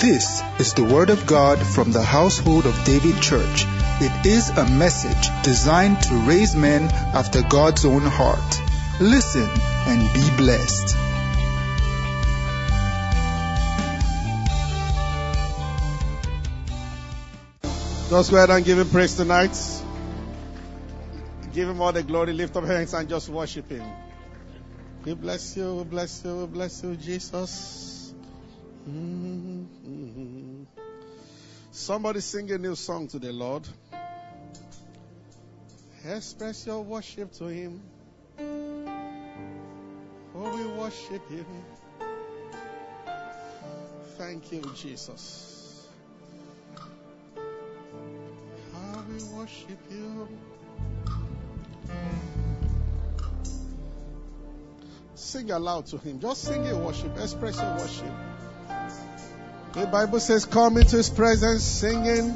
This is the Word of God from the household of David Church. It is a message designed to raise men after God's own heart. Listen and be blessed. Just go ahead and give him praise tonight. Give him all the glory. Lift up hands and just worship him. We bless you, we bless you, we bless you, Jesus. Somebody sing a new song to the Lord. Express your worship to him. Oh, we worship him. Thank you, Jesus. How we worship you. Sing aloud to him. Just sing a worship. Express your worship. The Bible says, Come into his presence singing.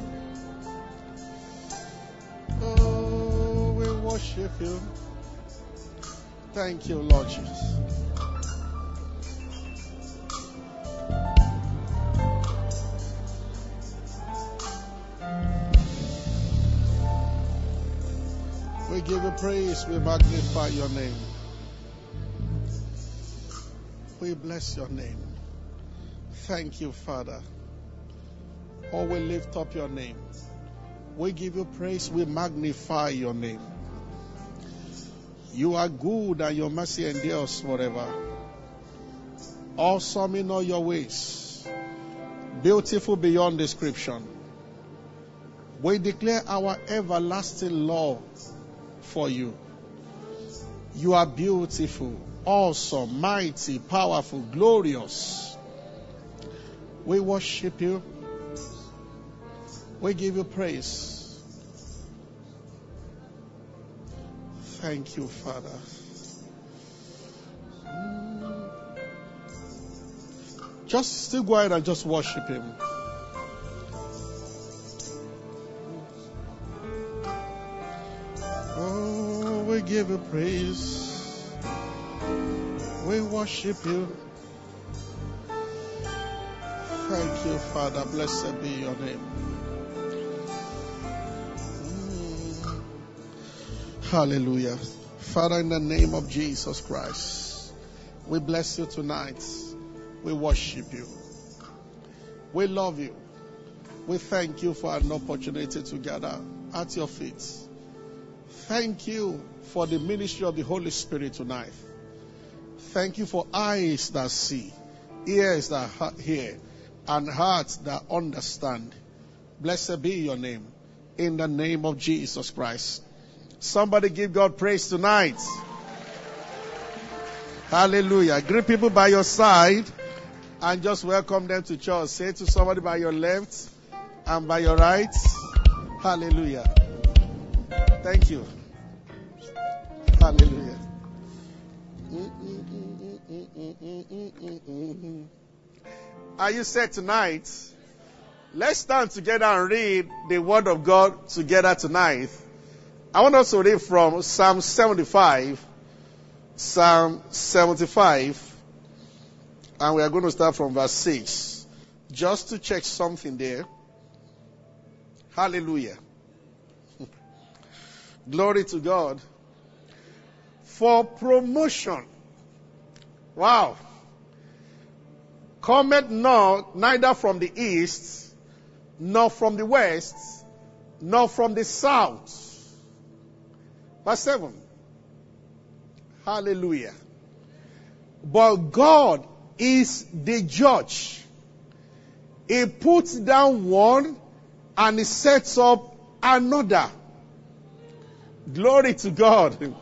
Oh, we worship you. Thank you, Lord Jesus. We give you praise. We magnify your name. We bless your name. Thank you, Father. Oh, we lift up your name. We give you praise. We magnify your name. You are good and your mercy endures forever. Awesome in all your ways. Beautiful beyond description. We declare our everlasting love for you. You are beautiful, awesome, mighty, powerful, glorious. We worship you. We give you praise. Thank you, Father. Just still go ahead and just worship Him. Oh, we give you praise. We worship you. Thank you, Father. Blessed be your name. Mm. Hallelujah. Father, in the name of Jesus Christ, we bless you tonight. We worship you. We love you. We thank you for an opportunity to gather at your feet. Thank you for the ministry of the Holy Spirit tonight. Thank you for eyes that see, ears that hear, and hearts that understand. Blessed be your name. In the name of Jesus Christ. Somebody give God praise tonight. Hallelujah. Greet people by your side and just welcome them to church. Say to somebody by your left and by your right. Hallelujah. Thank you. Hallelujah. Are you set tonight? Let's stand together and read the Word of God together tonight. I want us to read from Psalm 75. Psalm 75. And we are going to start from verse 6. Just to check something there. Hallelujah. Glory to God. For promotion. Wow. Cometh not neither from the east, nor from the west, nor from the south. Verse 7. Hallelujah. But God is the judge. He puts down one and he sets up another. Glory to God.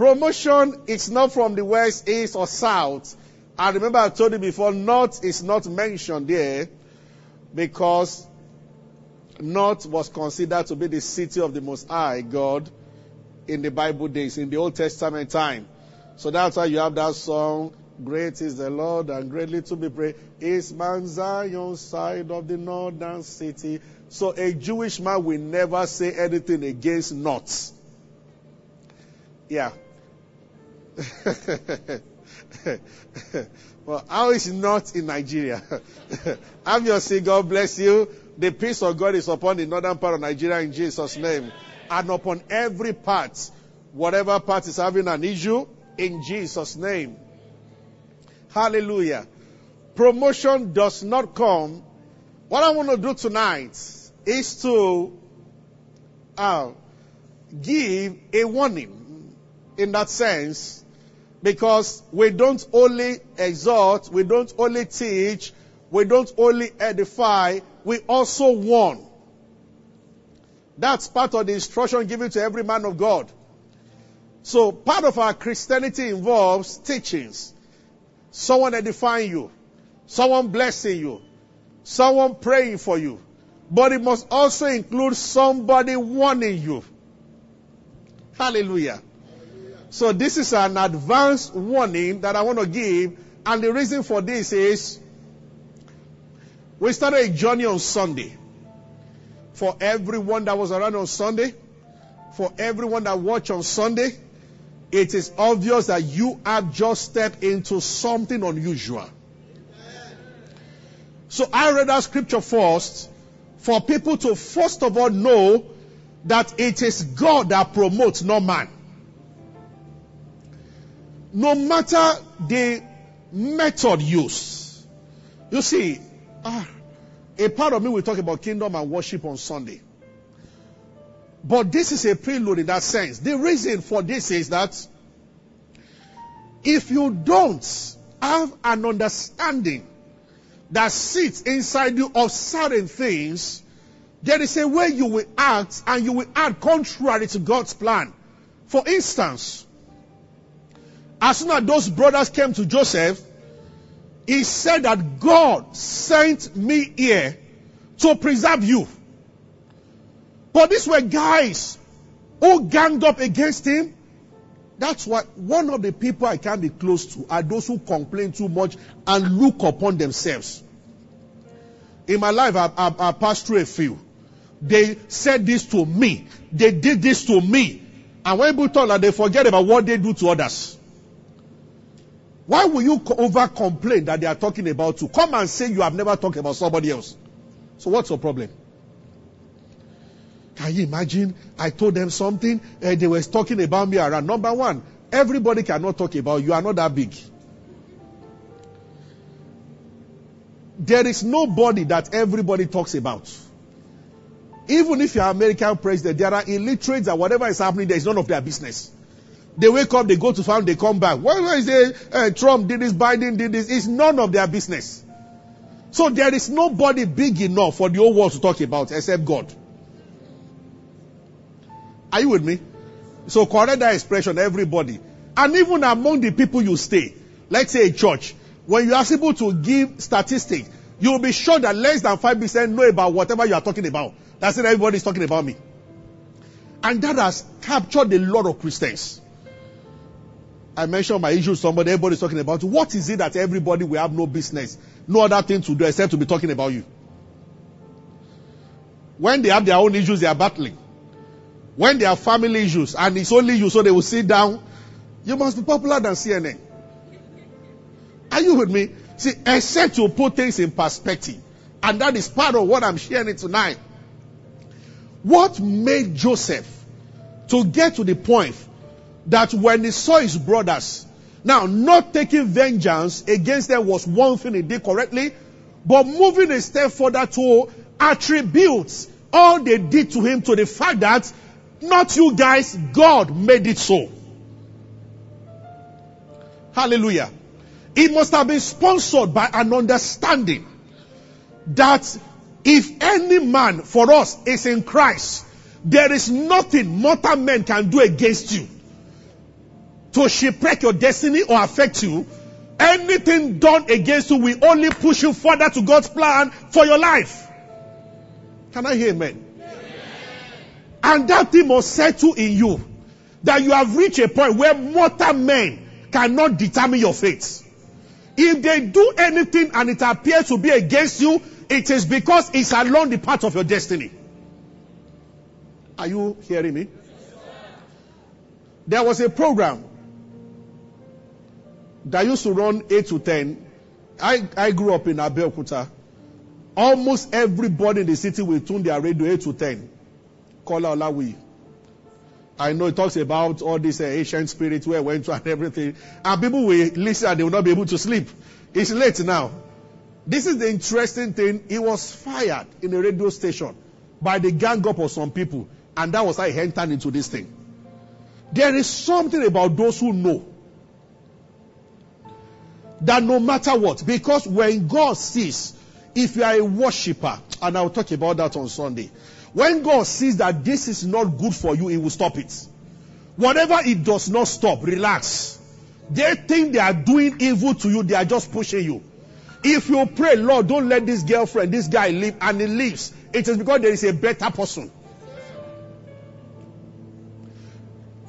Promotion is not from the west, east, or south. I remember, I told you before, north is not mentioned there because north was considered to be the city of the Most High God in the Bible days, in the Old Testament time. So that's why you have that song, Great is the Lord and greatly to be praised. Is Mount Zion side of the northern city. So a Jewish man will never say anything against north. Yeah. well, how is not in Nigeria? I'm your say, God bless you. The peace of God is upon the northern part of Nigeria in Jesus' name. And upon every part, whatever part is having an issue, in Jesus' name. Hallelujah. Promotion does not come. What I want to do tonight is to uh, give a warning in that sense because we don't only exhort, we don't only teach, we don't only edify, we also warn. That's part of the instruction given to every man of God. So part of our Christianity involves teachings. Someone edifying you. Someone blessing you. Someone praying for you. But it must also include somebody warning you. Hallelujah. So this is an advanced warning that I want to give. And the reason for this is we started a journey on Sunday. For everyone that was around on Sunday, for everyone that watched on Sunday, it is obvious that you have just stepped into something unusual. So I read that scripture first for people to first of all know that it is God that promotes, not man. No matter the method used. You see, ah, a part of me will talk about kingdom and worship on Sunday. But this is a prelude in that sense. The reason for this is that if you don't have an understanding that sits inside you of certain things, there is a way you will act and you will act contrary to God's plan. For instance, as soon as those brothers came to Joseph, he said that God sent me here to preserve you. But these were guys who ganged up against him. That's why one of the people I can't be close to are those who complain too much and look upon themselves. In my life, I, I, I passed through a few. They said this to me. They did this to me. And when people talk like they forget about what they do to others. Why will you over complain that they are talking about you? Come and say you have never talked about somebody else. So what's your problem? Can you imagine? I told them something, and they were talking about me around. Number one, everybody cannot talk about you. Are not that big. There is nobody that everybody talks about. Even if you are American president, there are illiterates and whatever is happening, there is none of their business. They wake up, they go to farm, they come back. Why is it uh, Trump did this, Biden did this? It's none of their business. So there is nobody big enough for the whole world to talk about except God. Are you with me? So correct that expression, everybody. And even among the people you stay, let's say a church, when you are able to give statistics, you will be sure that less than 5% know about whatever you are talking about. That's it, everybody is talking about me. And that has captured a lot of Christians. I mentioned my issue somebody, everybody's talking about. What is it that everybody will have no business, no other thing to do except to be talking about you? When they have their own issues, they are battling. When they have family issues and it's only you, so they will sit down, you must be popular than CNN. Are you with me? See, except to put things in perspective. And that is part of what I'm sharing tonight. What made Joseph to get to the point that when he saw his brothers, now not taking vengeance against them was one thing he did correctly, but moving a step further to attribute all they did to him to the fact that not you guys, God made it so. Hallelujah. It must have been sponsored by an understanding that if any man for us is in Christ, there is nothing mortal men can do against you to shipwreck your destiny or affect you. Anything done against you will only push you further to God's plan for your life. Can I hear amen? And that thing must settle in you that you have reached a point where mortal men cannot determine your fate. If they do anything and it appears to be against you, it is because it's along the path of your destiny. Are you hearing me? There was a program that used to run 8 to 10, I, I grew up in Abeokuta. Almost everybody in the city will tune their radio 8 to 10. Kola Olawi. I know it talks about all these uh, ancient spirits where went to and everything. And people will listen and they will not be able to sleep. It's late now. This is the interesting thing. He was fired in a radio station by the gang up of some people. And that was how he entered into this thing. There is something about those who know that no matter what, because when God sees, if you are a worshiper, and I'll talk about that on Sunday, when God sees that this is not good for you, He will stop it. Whatever it does not stop, relax. They think they are doing evil to you, they are just pushing you. If you pray, Lord, don't let this girlfriend, this guy leave, and he leaves, it is because there is a better person.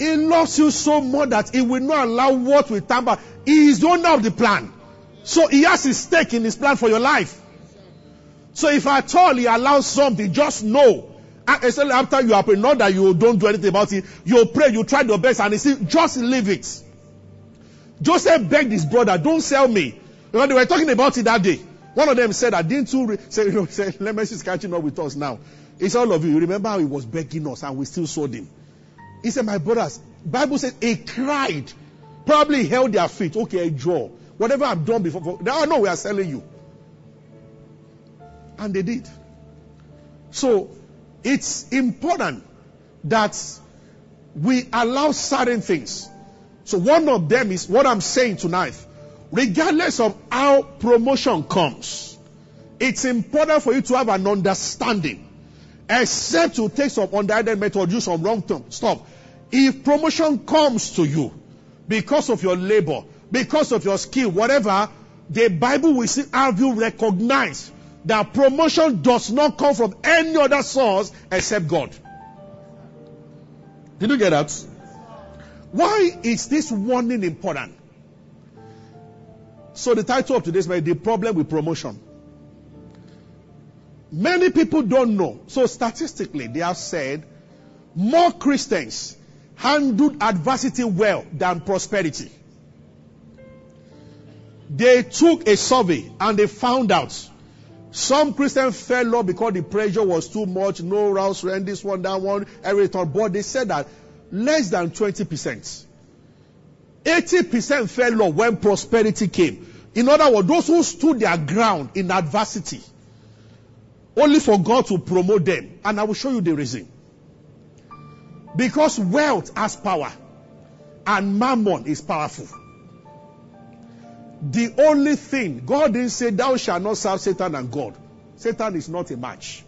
He loves you so much that he will not allow what will tamper. He is the owner of the plan. So he has his stake in his plan for your life. So if at all he allows something, just know. Especially after you have prayed, not that you don't do anything about it. You pray, you try your best, and he says, just leave it. Joseph begged his brother, don't sell me. Because they were talking about it that day. One of them said, I didn't you say, you know, say, Lemons is catching up with us now. It's all of you. You remember how he was begging us and we still sold him. He said, my brothers, Bible says he cried. Probably held their feet. Okay, draw. Whatever I've done before. Now I know we are selling you. And they did. So it's important that we allow certain things. So one of them is what I'm saying tonight. Regardless of how promotion comes, it's important for you to have an understanding. Except to take some underhanded method, use some wrong stuff. If promotion comes to you because of your labor, because of your skill, whatever, the Bible will still have you recognize that promotion does not come from any other source except God. Did you get that? Why is this warning important? So the title of today's message, the problem with promotion. Many people don't know. So statistically, they have said more Christians handled adversity well than prosperity. They took a survey and they found out some Christians fell off because the pressure was too much, no rounds rent, this one, that one, everything. But they said that less than 20%. 80% fell off when prosperity came. In other words, those who stood their ground in adversity, only for God to promote them. And I will show you the reason. Because wealth has power, and mammon is powerful. The only thing, God didn't say, Thou shalt not serve Satan and God. Satan is not a match.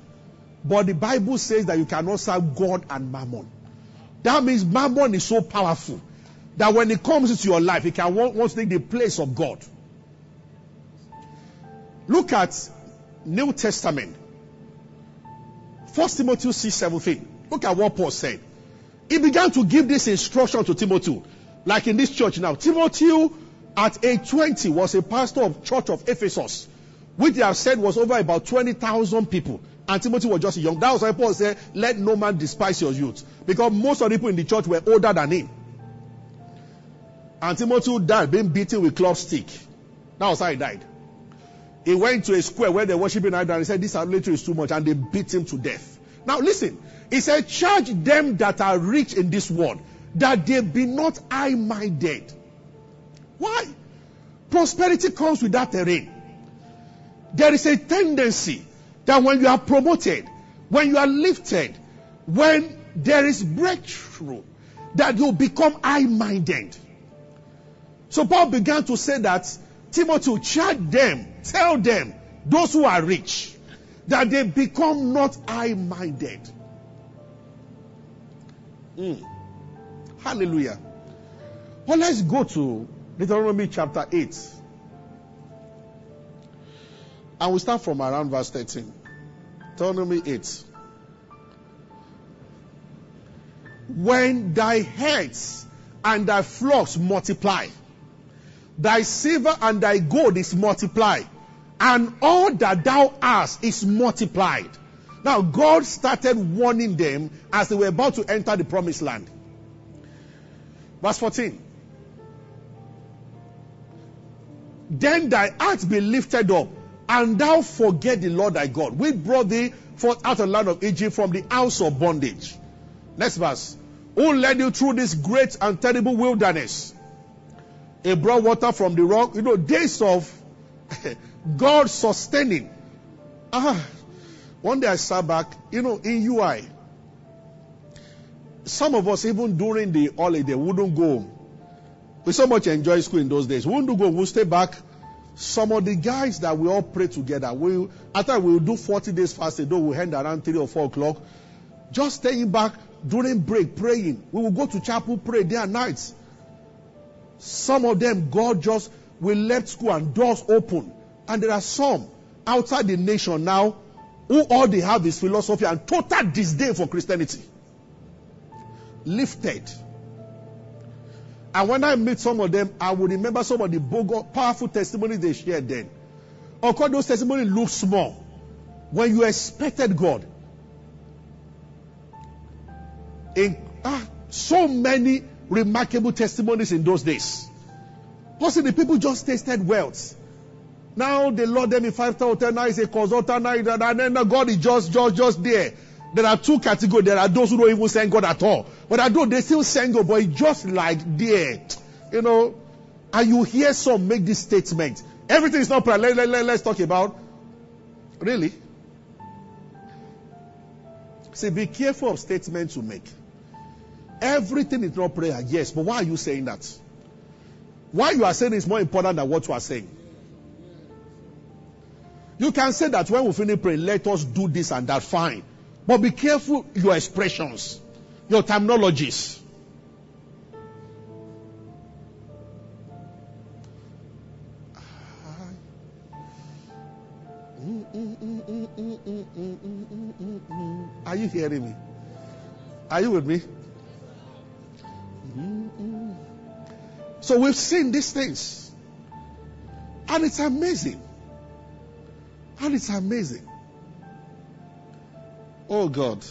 But the Bible says that you cannot serve God and mammon. That means mammon is so powerful that when it comes into your life, it can want, to take the place of God. Look at New Testament. First Timothy 6 17. Look at what Paul said. He began to give this instruction to Timothy. Like in this church now. Timothy at age 20 was a pastor of church of Ephesus. Which they have said was over about 20,000 people. And Timothy was just young. That was why Paul said, let no man despise your youth. Because most of the people in the church were older than him. And Timothy died being beaten with club stick. That was how he died. He went to a square where they're worshiping idol and he said, This idolatry is too much, and they beat him to death. Now listen, he said, Charge them that are rich in this world, that they be not high minded. Why? Prosperity comes with that terrain. There is a tendency that when you are promoted, when you are lifted, when there is breakthrough, that you become high minded. So Paul began to say that Timothy, charge them, tell them, those who are rich, that they become not high minded. Mm. Hallelujah. Well, let's go to Deuteronomy chapter 8. And we start from around verse 13. Deuteronomy 8. When thy herds and thy flocks multiply, thy silver and thy gold is multiplied, and all that thou hast is multiplied. Now, God started warning them as they were about to enter the promised land. Verse 14. then thy heart be lifted up, and thou forget the Lord thy God, which brought thee forth out of the land of Egypt from the house of bondage. Next verse. Who led you through this great and terrible wilderness? He brought water from the rock. You know, days of God sustaining. Ah, one day I sat back, you know, in UI. Some of us, even during the holiday, wouldn't go. We so much enjoy school in those days. We wouldn't go, we'll stay back. Some of the guys that we all pray together, we after we'll do 40 days fasting, though we'll end around 3 or 4 o'clock. Just staying back during break, praying. We will go to chapel, pray day and night. Some of them, God just, we left school and doors open. And there are some outside the nation now who all they have is philosophy and total disdain for Christianity. Lifted. And when I meet some of them, I will remember some of the bogus, powerful testimonies they shared then. Of course, those testimonies look small. When you expected God. In, ah, so many remarkable testimonies in those days. The people just tasted wealth. Now they load them in five star hotel. Now it's a consultant. Now and then God is just, just, just there. There are two categories. There are those who don't even send God at all. But I do they still send God, but it's just like there. You know, and you hear some make this statement. Everything is not prayer. Let, let, let, let's talk about. Really? See, be careful of statements you make. Everything is not prayer, yes, but why are you saying that? Why you are saying is more important than what you are saying. You can say that when we finish praying, let us do this and that, fine. But be careful your expressions, your terminologies. Are you hearing me? Are you with me? So we've seen these things. And it's amazing. And it's amazing. Oh God.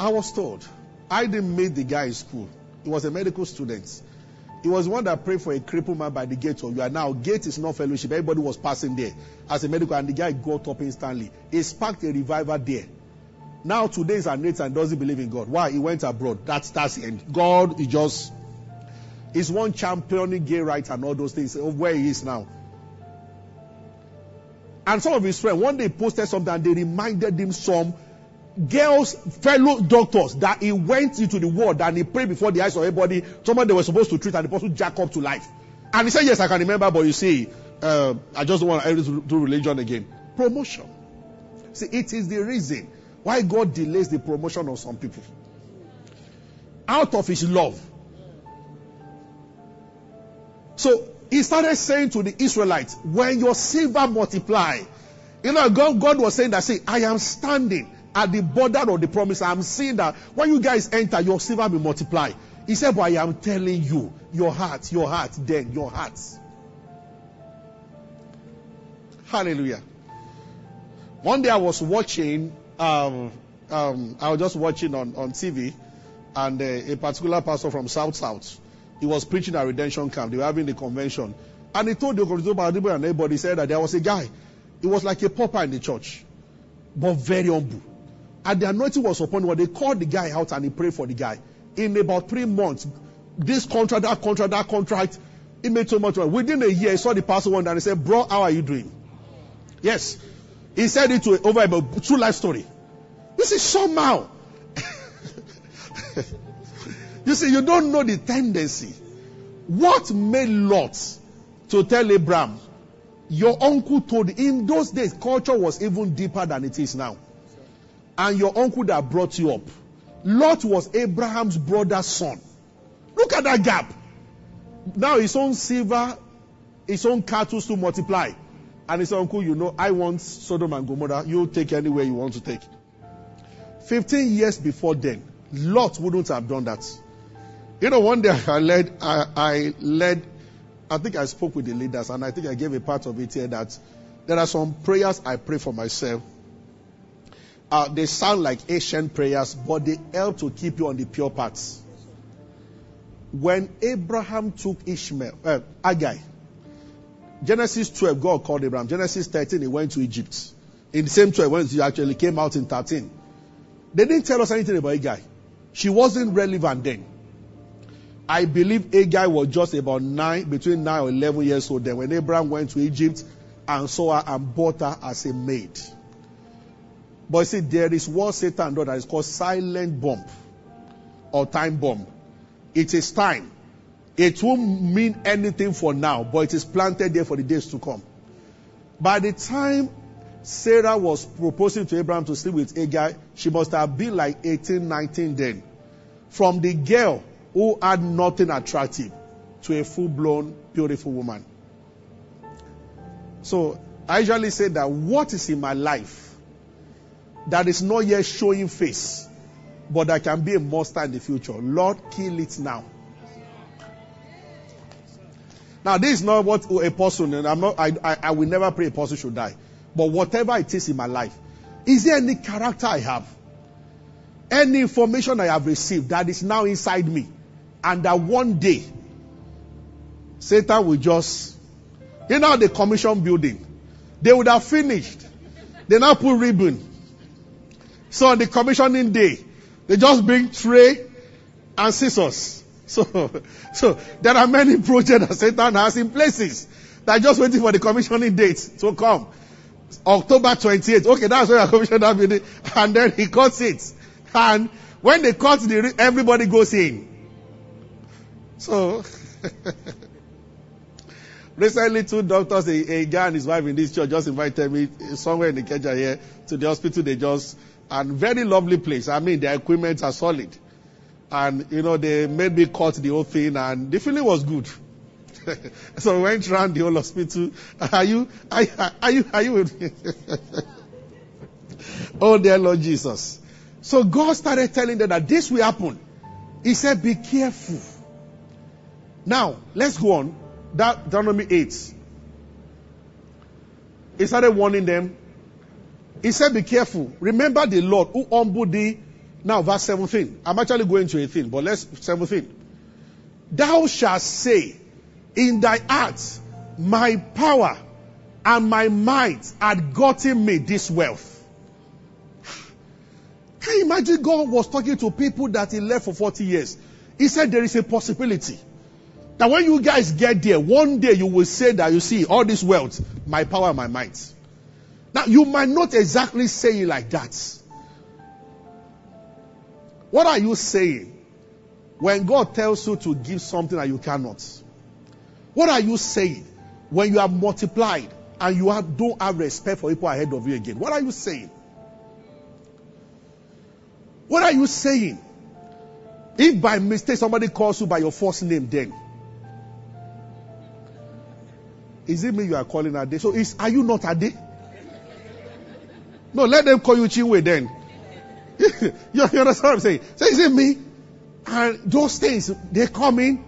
I was told. I didn't meet the guy in school. He was a medical student. He was one that prayed for a crippled man by the gate of you are now. Gate is not fellowship. Everybody was passing there as a medical, and the guy got up instantly. He sparked a revival there. Now today is an and doesn't believe in God. Why? He went abroad. That's that's the end. God is just is one championing gay rights and all those things of where he is now. And some of his friends, one day posted something and they reminded him some girls, fellow doctors, that he went into the world and he prayed before the eyes of everybody, someone they were supposed to treat and the person jack up to life. And he said, Yes, I can remember, but you see, uh, I just don't want to do religion again. Promotion. See, it is the reason why God delays the promotion of some people. Out of his love. So he started saying to the Israelites, when your silver multiply, you know, God, God was saying that, say, I am standing at the border of the promise. I'm seeing that when you guys enter, your silver will multiply. He said, but I am telling you, your heart, your heart, then your heart. Hallelujah. One day I was watching, um, um, I was just watching on, on TV, and uh, a particular pastor from South South, he was preaching at Redemption Camp. They were having the convention. And he told the congregation and everybody said that there was a guy. He was like a pauper in the church, but very humble. And the anointing was upon him. They called the guy out and he prayed for the guy. In about three months, this contract, that contract, that contract, he made so much money. Within a year, he saw the pastor one day and he said, Bro, how are you doing? Yes. He said it to over a true life story. This is somehow. You see, you don't know the tendency. What made Lot to tell Abraham, your uncle told in those days culture was even deeper than it is now. And your uncle that brought you up. Lot was Abraham's brother's son. Look at that gap. Now his own silver, his own cattle to multiply. And his uncle, you know, I want Sodom and Gomorrah. You take anywhere you want to take. 15 years before then, Lot wouldn't have done that. You know, one day I led, I, I led, I think I spoke with the leaders and I think I gave a part of it here that there are some prayers I pray for myself. Uh, they sound like ancient prayers, but they help to keep you on the pure paths. When Abraham took Ishmael, uh, Hagar, Genesis 12, God called Abraham. Genesis 13, he went to Egypt. In the same 12, when he actually came out in 13. They didn't tell us anything about Hagar. She wasn't relevant then. I believe Hagar was just about nine, between nine or 11 years old then when Abraham went to Egypt and saw her and bought her as a maid. But see, there is what Satan does that is called silent bomb or time bomb. It is time. It won't mean anything for now, but it is planted there for the days to come. By the time Sarah was proposing to Abraham to sleep with Hagar, she must have been like 18, 19 then. From the girl who had nothing attractive to a full blown, beautiful woman. So I usually say that what is in my life that is not yet showing face, but that can be a monster in the future. Lord, kill it now. Now, this is not what a person, and I'm not, I, I, I will never pray a person should die. But whatever it is in my life, is there any character I have? Any information I have received that is now inside me, and that one day, Satan will just, you know, the commission building, they would have finished. They now put ribbon. So on the commissioning day, they just bring tray and scissors. So, so there are many projects that Satan has in places that are just waiting for the commissioning date to come. October 28th. Okay, that's where I commissioned that building. And then he cuts it. And when they cut the, everybody goes in. So, recently two doctors, a, a, guy and his wife in this church just invited me somewhere in Ikeja here to the hospital. They just, and very lovely place. I mean, their equipment are solid. And, you know, they made me cut the whole thing and the feeling was good. so we went around the whole hospital. Are you, are, are you, are you with me? oh dear Lord Jesus. So God started telling them that this will happen. He said, be careful. Now, let's go on. That Deuteronomy 8. He started warning them. He said, be careful. Remember the Lord who humbled thee now, verse 17. I'm actually going to 18, but let's 17. Thou shalt say in thy heart, my power and my might had gotten me this wealth. Can you imagine God was talking to people that he left for 40 years? He said there is a possibility that when you guys get there, one day you will say that you see all this wealth, my power my might. Now you might not exactly say it like that. What are you saying when God tells you to give something that you cannot? What are you saying when you are multiplied and you have, don't have respect for people ahead of you again? What are you saying? What are you saying? If by mistake somebody calls you by your first name, then is it me you are calling Ade? So is are you not Ade? No, let them call you Chinwe then. you, you understand what I'm saying? So is it me? And those things, they come in.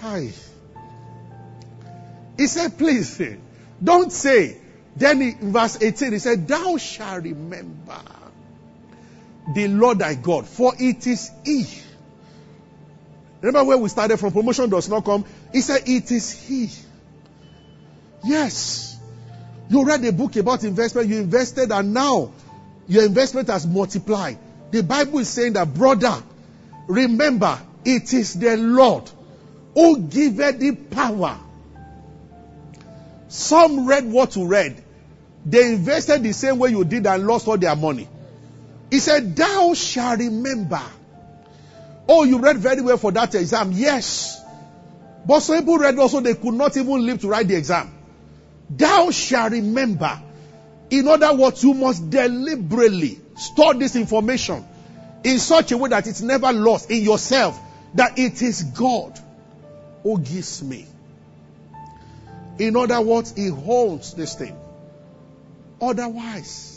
Hi. He said, please, don't say. Then in verse 18, he said, Thou shalt remember the Lord thy God, for it is He. Remember where we started from? Promotion does not come. He said, It is He. Yes. You read a book about investment, you invested, and now your investment has multiplied. The Bible is saying that, brother, remember, it is the Lord who giveth the power. Some read what you read. They invested the same way you did and lost all their money. He said, Thou shalt remember. Oh, you read very well for that exam. Yes. But some people read also they could not even live to write the exam. Thou shalt remember in other words, you must deliberately store this information in such a way that it's never lost in yourself, that it is God who gives me. In other words, He holds this thing. Otherwise,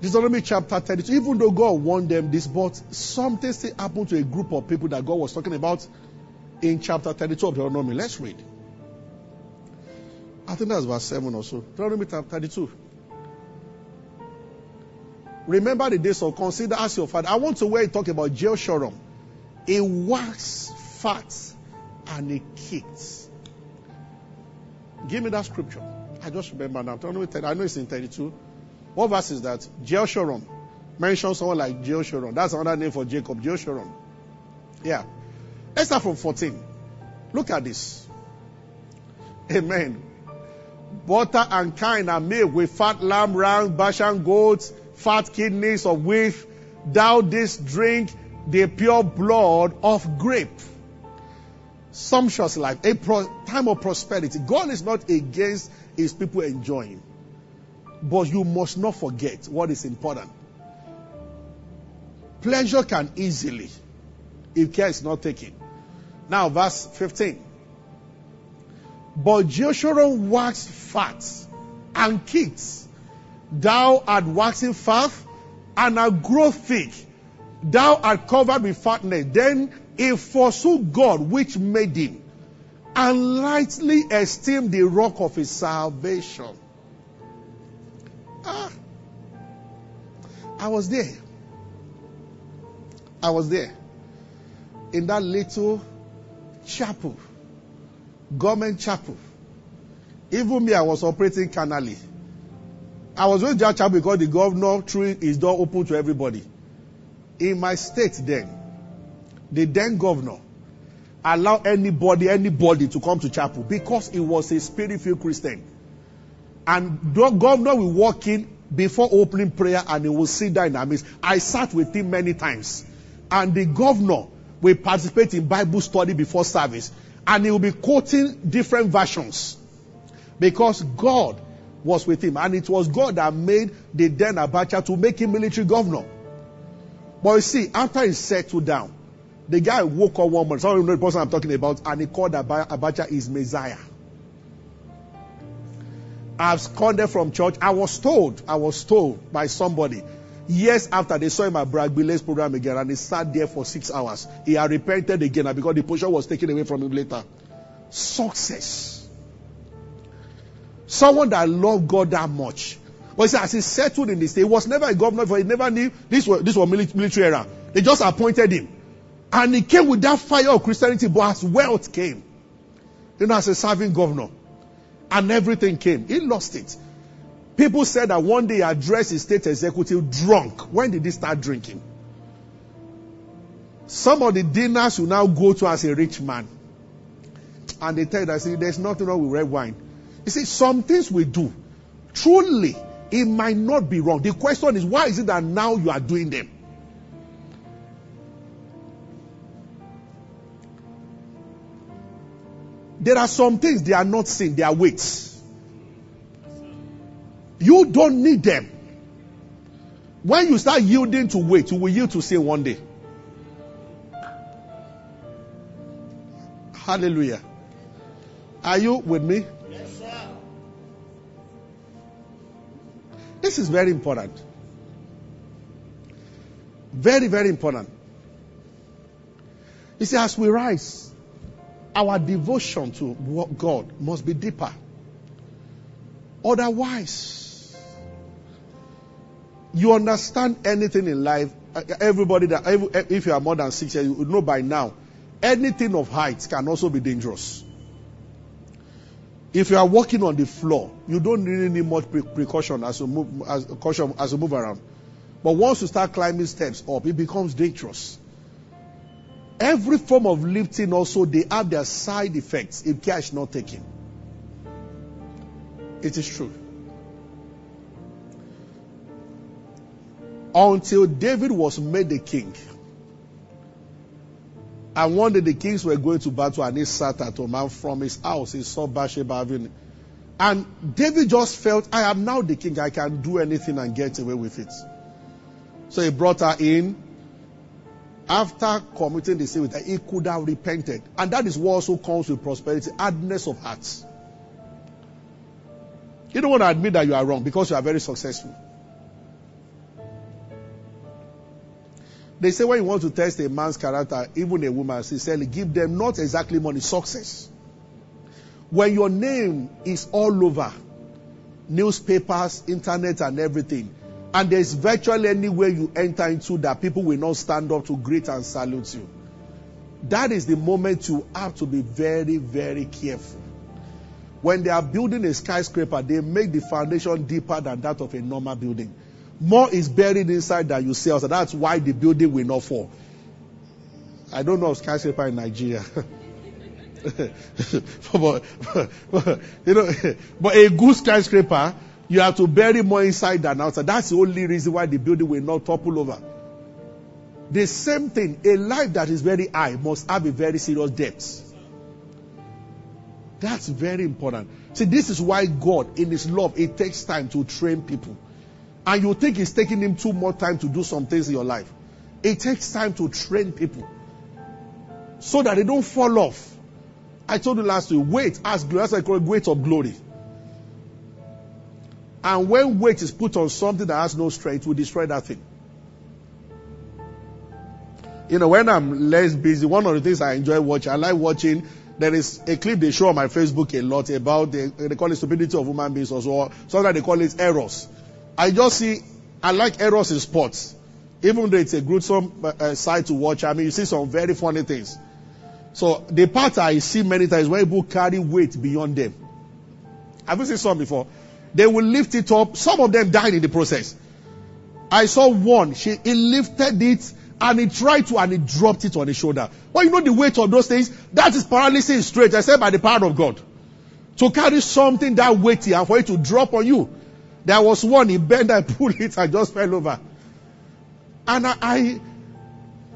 Deuteronomy chapter 32, even though God warned them this, but something still happened to a group of people that God was talking about in chapter 32 of Deuteronomy. Let's read. I think that's verse 7 or so. Deuteronomy chapter 32. Remember the days of consider as your father. I want to where he talk about Jeshurun, a wax fat and he kicked. Give me that scripture. I just remember now. I know it's in 32. What verse is that? Jeshurun. Mention someone like Jeshurun. That's another name for Jacob. Jeshurun. Yeah. Let's start from 14. Look at this. Amen. Butter and kine are made with fat lamb, rams, Bashan goats, fat kidneys of wheat. Thou didst drink the pure blood of grape. Sumptuous life, a pro- time of prosperity. God is not against his people enjoying. But you must not forget what is important. Pleasure can easily, if care is not taken. Now, verse 15. But Jeshurun waxed fat and kicked. Thou art waxing fat and art grow thick. Thou art covered with fatness. Then he forsook God which made him and lightly esteemed the rock of his salvation. Ah. I was there. I was there. In that little chapel, government chapel. Even me, I was operating canally. I was with that chapel because the governor threw his door open to everybody. In my state then, the then governor allowed anybody, anybody to come to chapel because he was a spirit-filled Christian. And the governor will walk in before opening prayer and he will sit down in midst. I sat with him many times. And the governor will participate in Bible study before service. And he will be quoting different versions. Because God was with him. And it was God that made the then Abacha to make him military governor. But you see, after he settled down, the guy woke up one morning. Some of you know the person I'm talking about, and he called Abacha his Messiah. I've absconded from church. I was told, I was told by somebody years after they saw him at Bragbile's program again, and he sat there for six hours. He had repented again because the position was taken away from him later. Success. Someone that loved God that much. But see, as he settled in this, he was never a governor, for he never knew this was this was military era. They just appointed him. And he came with that fire of Christianity, but as wealth came. You know, as a serving governor. And everything came. He lost it. People said that one day he addressed his state executive drunk. When did he start drinking? Some of the dinners you now go to as a rich man. And they tell you there's nothing wrong with red wine. You see, some things we do, truly, it might not be wrong. The question is, why is it that now you are doing them? There are some things they are not sin, they are weights. You don't need them. When you start yielding to weight, you will yield to sin one day. Hallelujah. Are you with me? Yes, sir. This is very important. Very, very important. You see, as we rise, our devotion to God must be deeper. Otherwise, you understand anything in life. Eh, everybody that, eh, if you are more than six years, you know by now, anything of height can also be dangerous. If you are walking on the floor, you don't really need much precaution as you move, as, caution as you move around. But once you start climbing steps up, it becomes dangerous. Every form of lifting also, they have their side effects if care is not taken. It is true. Until David was made the king. And one day the kings were going to battle and he sat at home and from his house he saw Bathsheba having and David just felt, I am now the king. I can do anything and get away with it. So he brought her in. After committing the sin with her, he could have repented. And that is what also comes with prosperity, hardness of hearts. You don't want to admit that you are wrong because you are very successful. They say when you want to test a man's character, even a woman, sincerely, give them not exactly money, success. When your name is all over, newspapers, internet, and everything, and there's virtually anywhere you enter into that people will not stand up to greet and salute you. That is the moment you have to be very, very careful. When they are building a skyscraper, they make the foundation deeper than that of a normal building. More is buried inside than you see outside. That's why the building will not fall. I don't know of skyscraper in Nigeria. but, but, you know, but a good skyscraper, you have to bury more inside than outside. That's the only reason why the building will not topple over. The same thing, a life that is very high must have a very serious depth. That's very important. See, this is why God, in His love, it takes time to train people. And you think it's taking Him too much time to do some things in your life. It takes time to train people so that they don't fall off. I told you last week, wait, as glory. That's I call it weight of glory. And when weight is put on something that has no strength, we destroy that thing. You know, when I'm less busy, one of the things I enjoy watching, I like watching. There is a clip they show on my Facebook a lot about the, they call it stupidity of human beings or so. Sometimes they call it errors. I just see, I like errors in sports. Even though it's a gruesome uh, sight to watch, I mean, you see some very funny things. So the part I see many times when people carry weight beyond them. Have you seen some before? They will lift it up. Some of them died in the process. I saw one. She he lifted it and he tried to and he dropped it on his shoulder. Well, you know the weight of those things? That is paralysis straight, I said by the power of God. To carry something that weighty and for it to drop on you. There was one, he bent and pulled it and just fell over. And I, I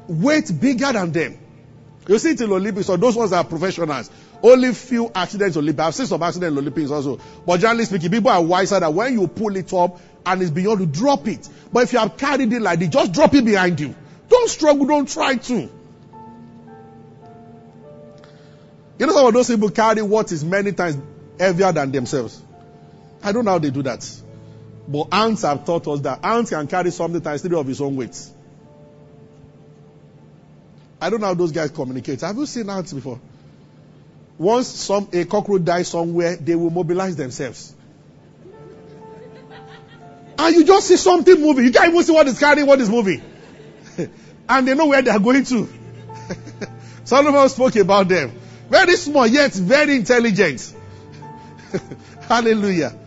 weight bigger than them. You see it in Olympics, so those ones are professionals. Only few accidents Olympics. I've seen some accidents in Olympics also. But generally speaking, people are wiser that when you pull it up and it's beyond you, drop it. But if you have carried it like this, just drop it behind you. Don't struggle, don't try to. You know some of those people carry what is many times heavier than themselves. I don't know how they do that. But ants have taught us that ants can carry something times three of its own weight. I don't know how those guys communicate. Have you seen ants before? Once some a cockroach dies somewhere, they will mobilize themselves. And you just see something moving. You can't even see what is carrying, what is moving. and they know where they are going to. Solomon spoke about them. Very small, yet very intelligent. Hallelujah.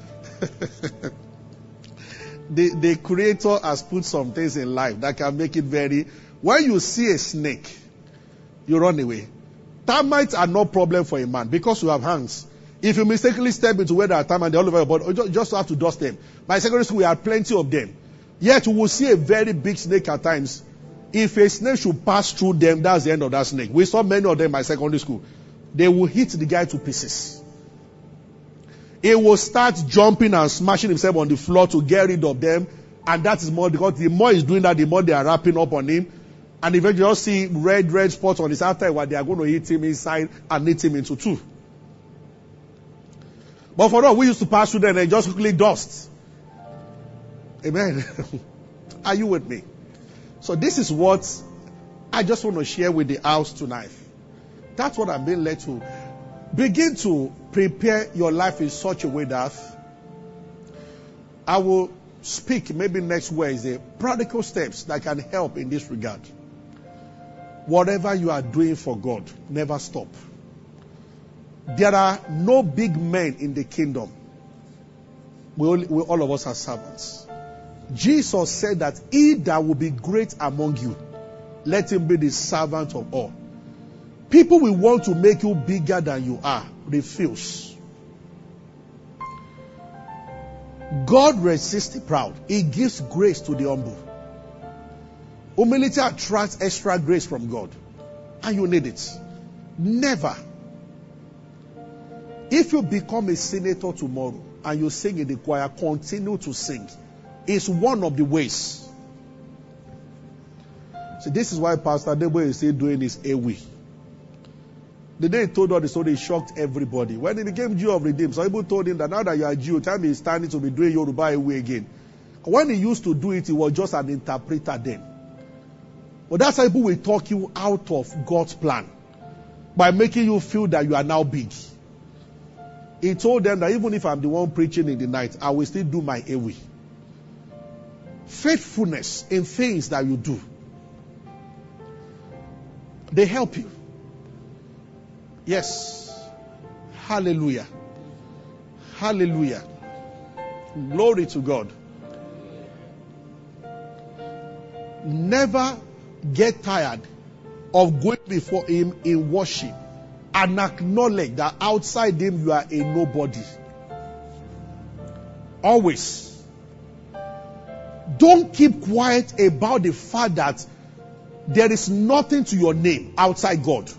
the, the creator has put some things in life that can make it very, when you see a snake, you run away. Termites are no problem for a man because you have hands. If you mistakenly step into where there are termites, all over your body, you just have to dust them. By secondary school, we had plenty of them. Yet we will see a very big snake at times. If a snake should pass through them, that's the end of that snake. We saw many of them by secondary school. They will hit the guy to pieces. He will start jumping and smashing himself on the floor to get rid of them. And that is more because the more he's doing that, the more they are wrapping up on him. And eventually you see red, red spots on his after what they are going to hit him inside and knit him into two. But for us, we used to pass through them and just quickly dust. Amen. are you with me? So this is what I just want to share with the house tonight. That's what I'm being led to. Begin to prepare your life in such a way that I will speak maybe next Wednesday practical steps that can help in this regard. Whatever you are doing for God, never stop. There are no big men in the kingdom. We all, we, all of us are servants. Jesus said that he that will be great among you, let him be the servant of all. People will want to make you bigger than you are. Refuse. God resists the proud. He gives grace to the humble. Humility attracts extra grace from God. And you need it. Never. If you become a senator tomorrow and you sing in the choir, continue to sing. It's one of the ways. See, this is why Pastor Debo is still doing his AWE. The day he told us the story, shocked everybody. When he became GO of Redeemed, some people told him that now that you are GO, time is standing to be doing Yoruba AWE again. When he used to do it, he was just an interpreter then. But that's how people will talk you out of God's plan by making you feel that you are now big. He told them that even if I'm the one preaching in the night, I will still do my AWE. Faithfulness in things that you do. They help you. Yes. Hallelujah. Hallelujah. Glory to God. Never get tired of going before Him in worship and acknowledge that outside Him you are a nobody. Always. Don't keep quiet about the fact that there is nothing to your name outside God.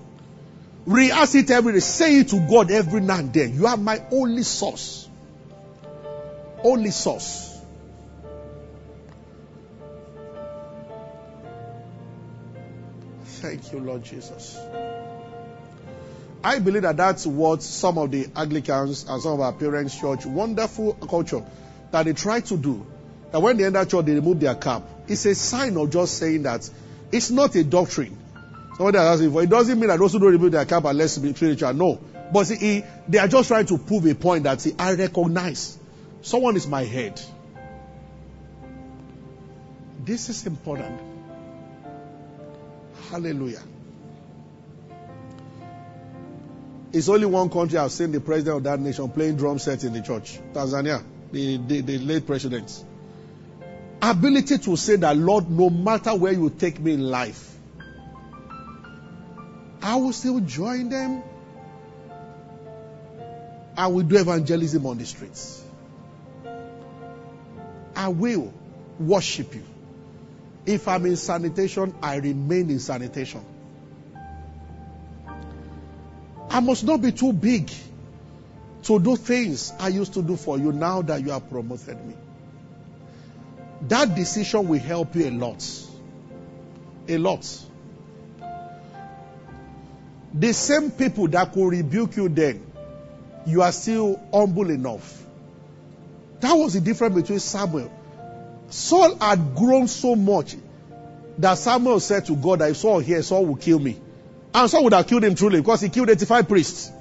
Rehearse it every day. Say it to God every now and then. You are my only source. Only source. Thank you, Lord Jesus. I believe that that's what some of the Anglicans and some of our parents' church, wonderful culture, that they try to do. That when they enter church, they remove their cap. It's a sign of just saying that it's not a doctrine. Somebody has asked me, it doesn't mean that those who don't remove their cap are less spiritual. No. But see, they are just trying to prove a point that see, I recognize someone is my head. This is important. Hallelujah. It's only one country I've seen the president of that nation playing drum set in the church. Tanzania, the, the, the late president. Ability to say that, Lord, no matter where you take me in life, I will still join them. I will do evangelism on the streets. I will worship you. If I'm in sanitation, I remain in sanitation. I must not be too big to do things I used to do for you now that you have promoted me. That decision will help you a lot. A lot. The same people that could rebuke you then, you are still humble enough. That was the difference between Samuel. Saul had grown so much that Samuel said to God that if Saul here, Saul will kill me. And Saul would have killed him truly because he killed 85 priests.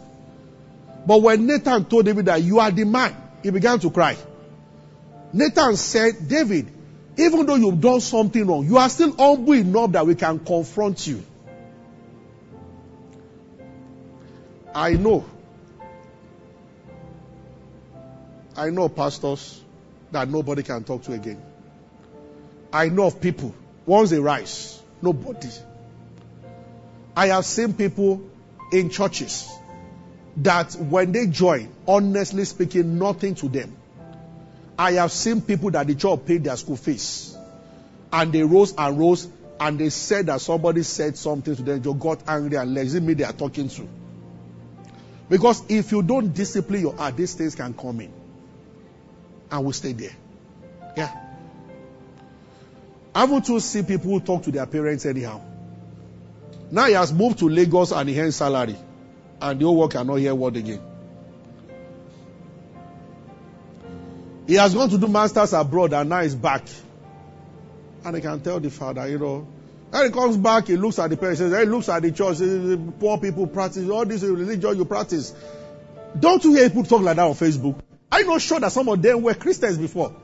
But when Nathan told David that you are the man, he began to cry. Nathan said, David, even though you've done something wrong, you are still humble enough that we can confront you. I know. I know pastors that nobody can talk to again. I know of people, once they rise, nobody. I have seen people in churches that when they join, honestly speaking, nothing to them. I have seen people that the church paid their school fees. And they rose and rose and they said that somebody said something to them, they got angry and left. Is it me they are talking to? Because if you don't discipline your heart, these things can come in. And will stay there. Yeah. Haven't to see people who talk to their parents anyhow. Now he has moved to Lagos and he earns salary. And the whole world cannot hear word again. He has gone to do masters abroad and now he's back. And he can tell the father, you know. And he comes back, he looks at the parents, he looks at the church, says, poor people practice, all this religion you practice. Don't you hear people talk like that on Facebook? I'm not sure that some of them were Christians before.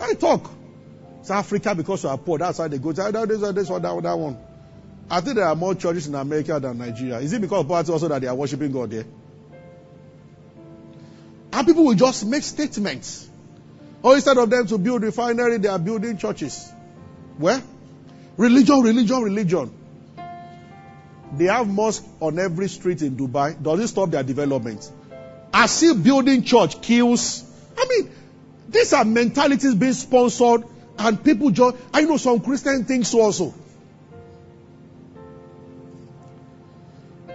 I talk. It's Africa because you are poor. That's why they go. That, this, this, or that, that one. I think there are more churches in America than Nigeria. Is it because of poverty also that they are worshiping God there? And people will just make statements. Or instead of them to build refinery, they are building churches. Where? Religion, religion, religion. They have mosque on every street in Dubai. Does it stop their development? I see building church kills. I mean, these are mentalities being sponsored and people just, I know some Christian things so also.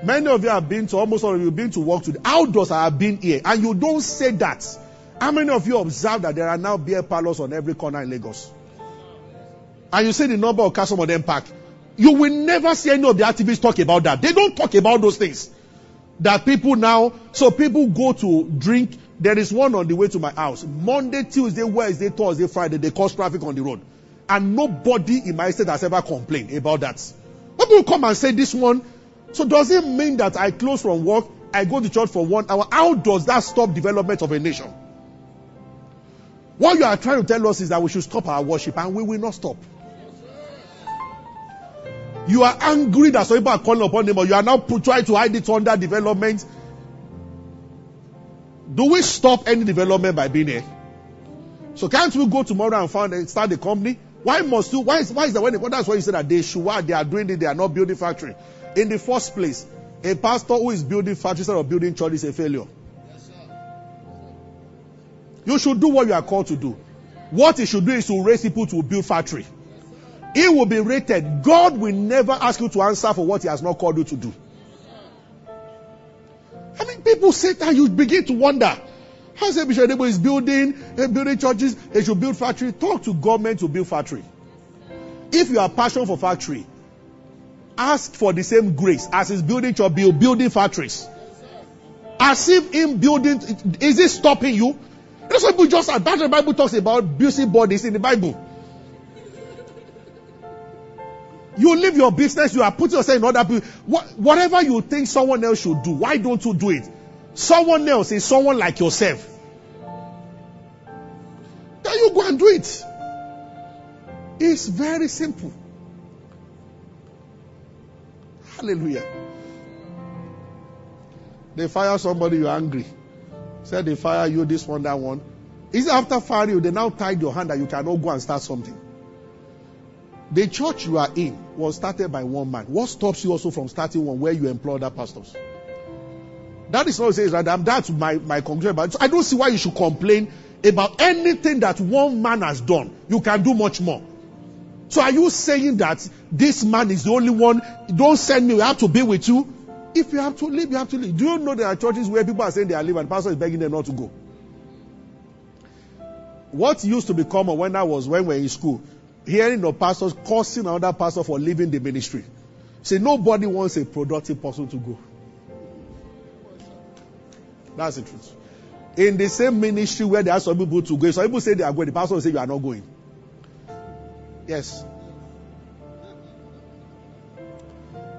Many of you have been to, almost all of you have been to work today. Outdoors I have been here. And you don't say that. How many of you observe that there are now beer parlors on every corner in Lagos? And you see the number of cars some of them park. You will never see any of the activists talk about that. They don't talk about those things. That people now, so people go to drink. There is one on the way to my house. Monday, Tuesday, Wednesday, Thursday, Friday, they cause traffic on the road. And nobody in my state has ever complained about that. People come and say this one. So does it mean that I close from work, I go to church for one hour? How does that stop development of a nation? What you are trying to tell us is that we should stop our worship and we will not stop. You are angry that some people are calling upon them, but you are now trying to hide it under development. Do we stop any development by being here? So can't we go tomorrow and found and start the company? Why must you? Why is why is that when they, that's why you said that they should why they are doing it, they are not building factory. In the first place, a pastor who is building factory instead of building church is a failure. You should do what you are called to do. What he should do is to raise people to build factory. He will be rated. God will never ask you to answer for what he has not called you to do. I mean, people say that you begin to wonder. How say Bishop Debo is building, uh, building churches, they should build factory. Talk to government to build factory. If you are passionate for factory, ask for the same grace as is building church, build, building factories. As if in building, is it stopping you? That's what people just, that's the Bible talks about busy bodies in the Bible. You leave your business, you are putting yourself in other people. Whatever you think someone else should do, why don't you do it? Someone else is someone like yourself. Then you go and do it. It's very simple. Hallelujah. They fire somebody, you're angry. Said they fire you, this one, that one. Is after firing you, they now tied your hand that you cannot go and start something. The church you are in was started by one man. What stops you also from starting one where you employ other pastors? That is not saying that I'm that's my, my conclusion. But I don't see why you should complain about anything that one man has done. You can do much more. So are you saying that this man is the only one? Don't send me. We have to be with you. If you have to leave, you have to leave. Do you know there are churches where people are saying they are leaving and the pastor is begging them not to go? What used to be common when I was when we were in school, hearing the pastors cursing another pastor for leaving the ministry. Say nobody wants a productive person to go. That's the truth. In the same ministry where there are some people to go, some people say they are going, the pastor will say you are not going. Yes.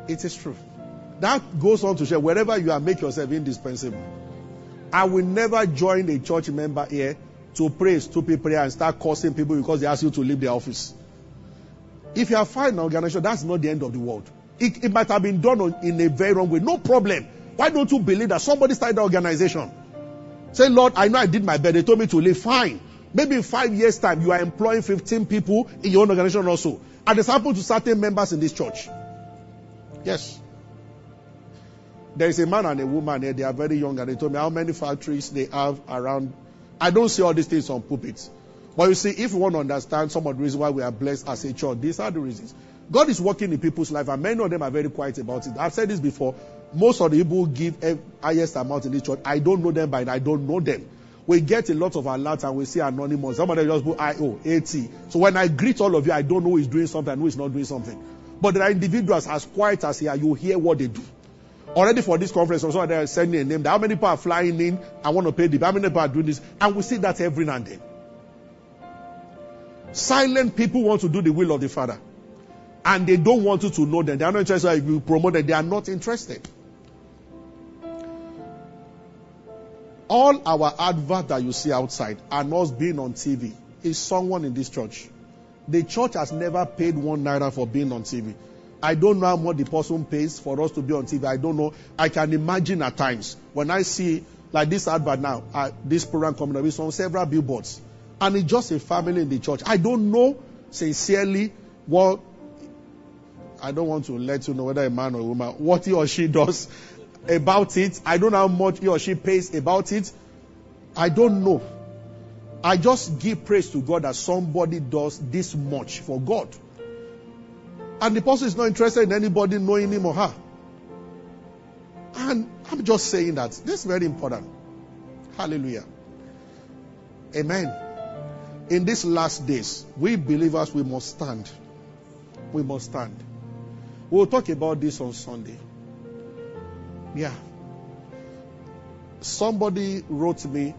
It is true. That goes on to show wherever you are, make yourself indispensable. I will never join a church member here to pray stupid prayer and start cursing people because they ask you to leave the office. If you are fine an organization, that's not the end of the world. It, it might have been done in a very wrong way. No problem. Why don't you believe that somebody started the organization? Say, Lord, I know I did my best. They told me to leave. Fine. Maybe in five years' time, you are employing 15 people in your own organization also. And it's happened to certain members in this church. Yes. There is a man and a woman here. They are very young, and they told me how many factories they have around. I don't see all these things on pulpits. But you see, if you want to understand some of the reasons why we are blessed as a church, these are the reasons. God is working in people's life, and many of them are very quiet about it. I've said this before. Most of the people give highest amount in this church, I don't know them by I don't know them. We get a lot of alerts and we see anonymous. Some of them just put IO, AT. So when I greet all of you, I don't know who is doing something and who is not doing something. But there are individuals as quiet as here, you hear what they do. Already for this conference, also they are sending a name. How many people are flying in? I want to pay the. How many people are doing this? And we see that every now and then. Silent people want to do the will of the Father. And they don't want you to know them. They are not interested if you promote them. They are not interested. All our advert that you see outside and us being on TV is someone in this church. The church has never paid one naira for being on TV. I don't know how much the person pays for us to be on TV. I don't know. I can imagine at times when I see like this advert now, uh, this program coming up, it's on several billboards. And it's just a family in the church. I don't know sincerely what, I don't want to let you know whether a man or a woman, what he or she does about it. I don't know how much he or she pays about it. I don't know. I just give praise to God that somebody does this much for God. And the person is not interested in anybody knowing him or her. And I'm just saying that. This is very important. Hallelujah. Amen. In these last days, we believers, we must stand. We must stand. We'll talk about this on Sunday. Yeah. Somebody wrote me,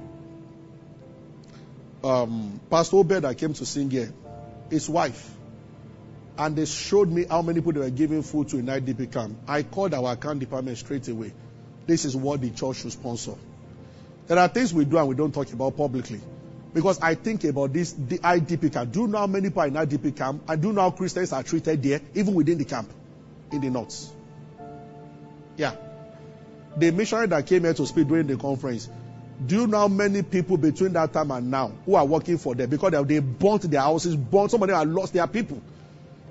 um, Pastor Obed that came to sing here, his wife, and they showed me how many people they were giving food to in IDP camp. I called our account department straight away. This is what the church should sponsor. There are things we do and we don't talk about publicly. Because I think about this, the IDP camp. Do you know how many people are in IDP camp? I do know how Christians are treated there, even within the camp. in the north. Yeah. The missionary that came here to speak during the conference, do you know how many people between that time and now who are working for them because they, they burnt their houses, burnt, some of them have lost their people.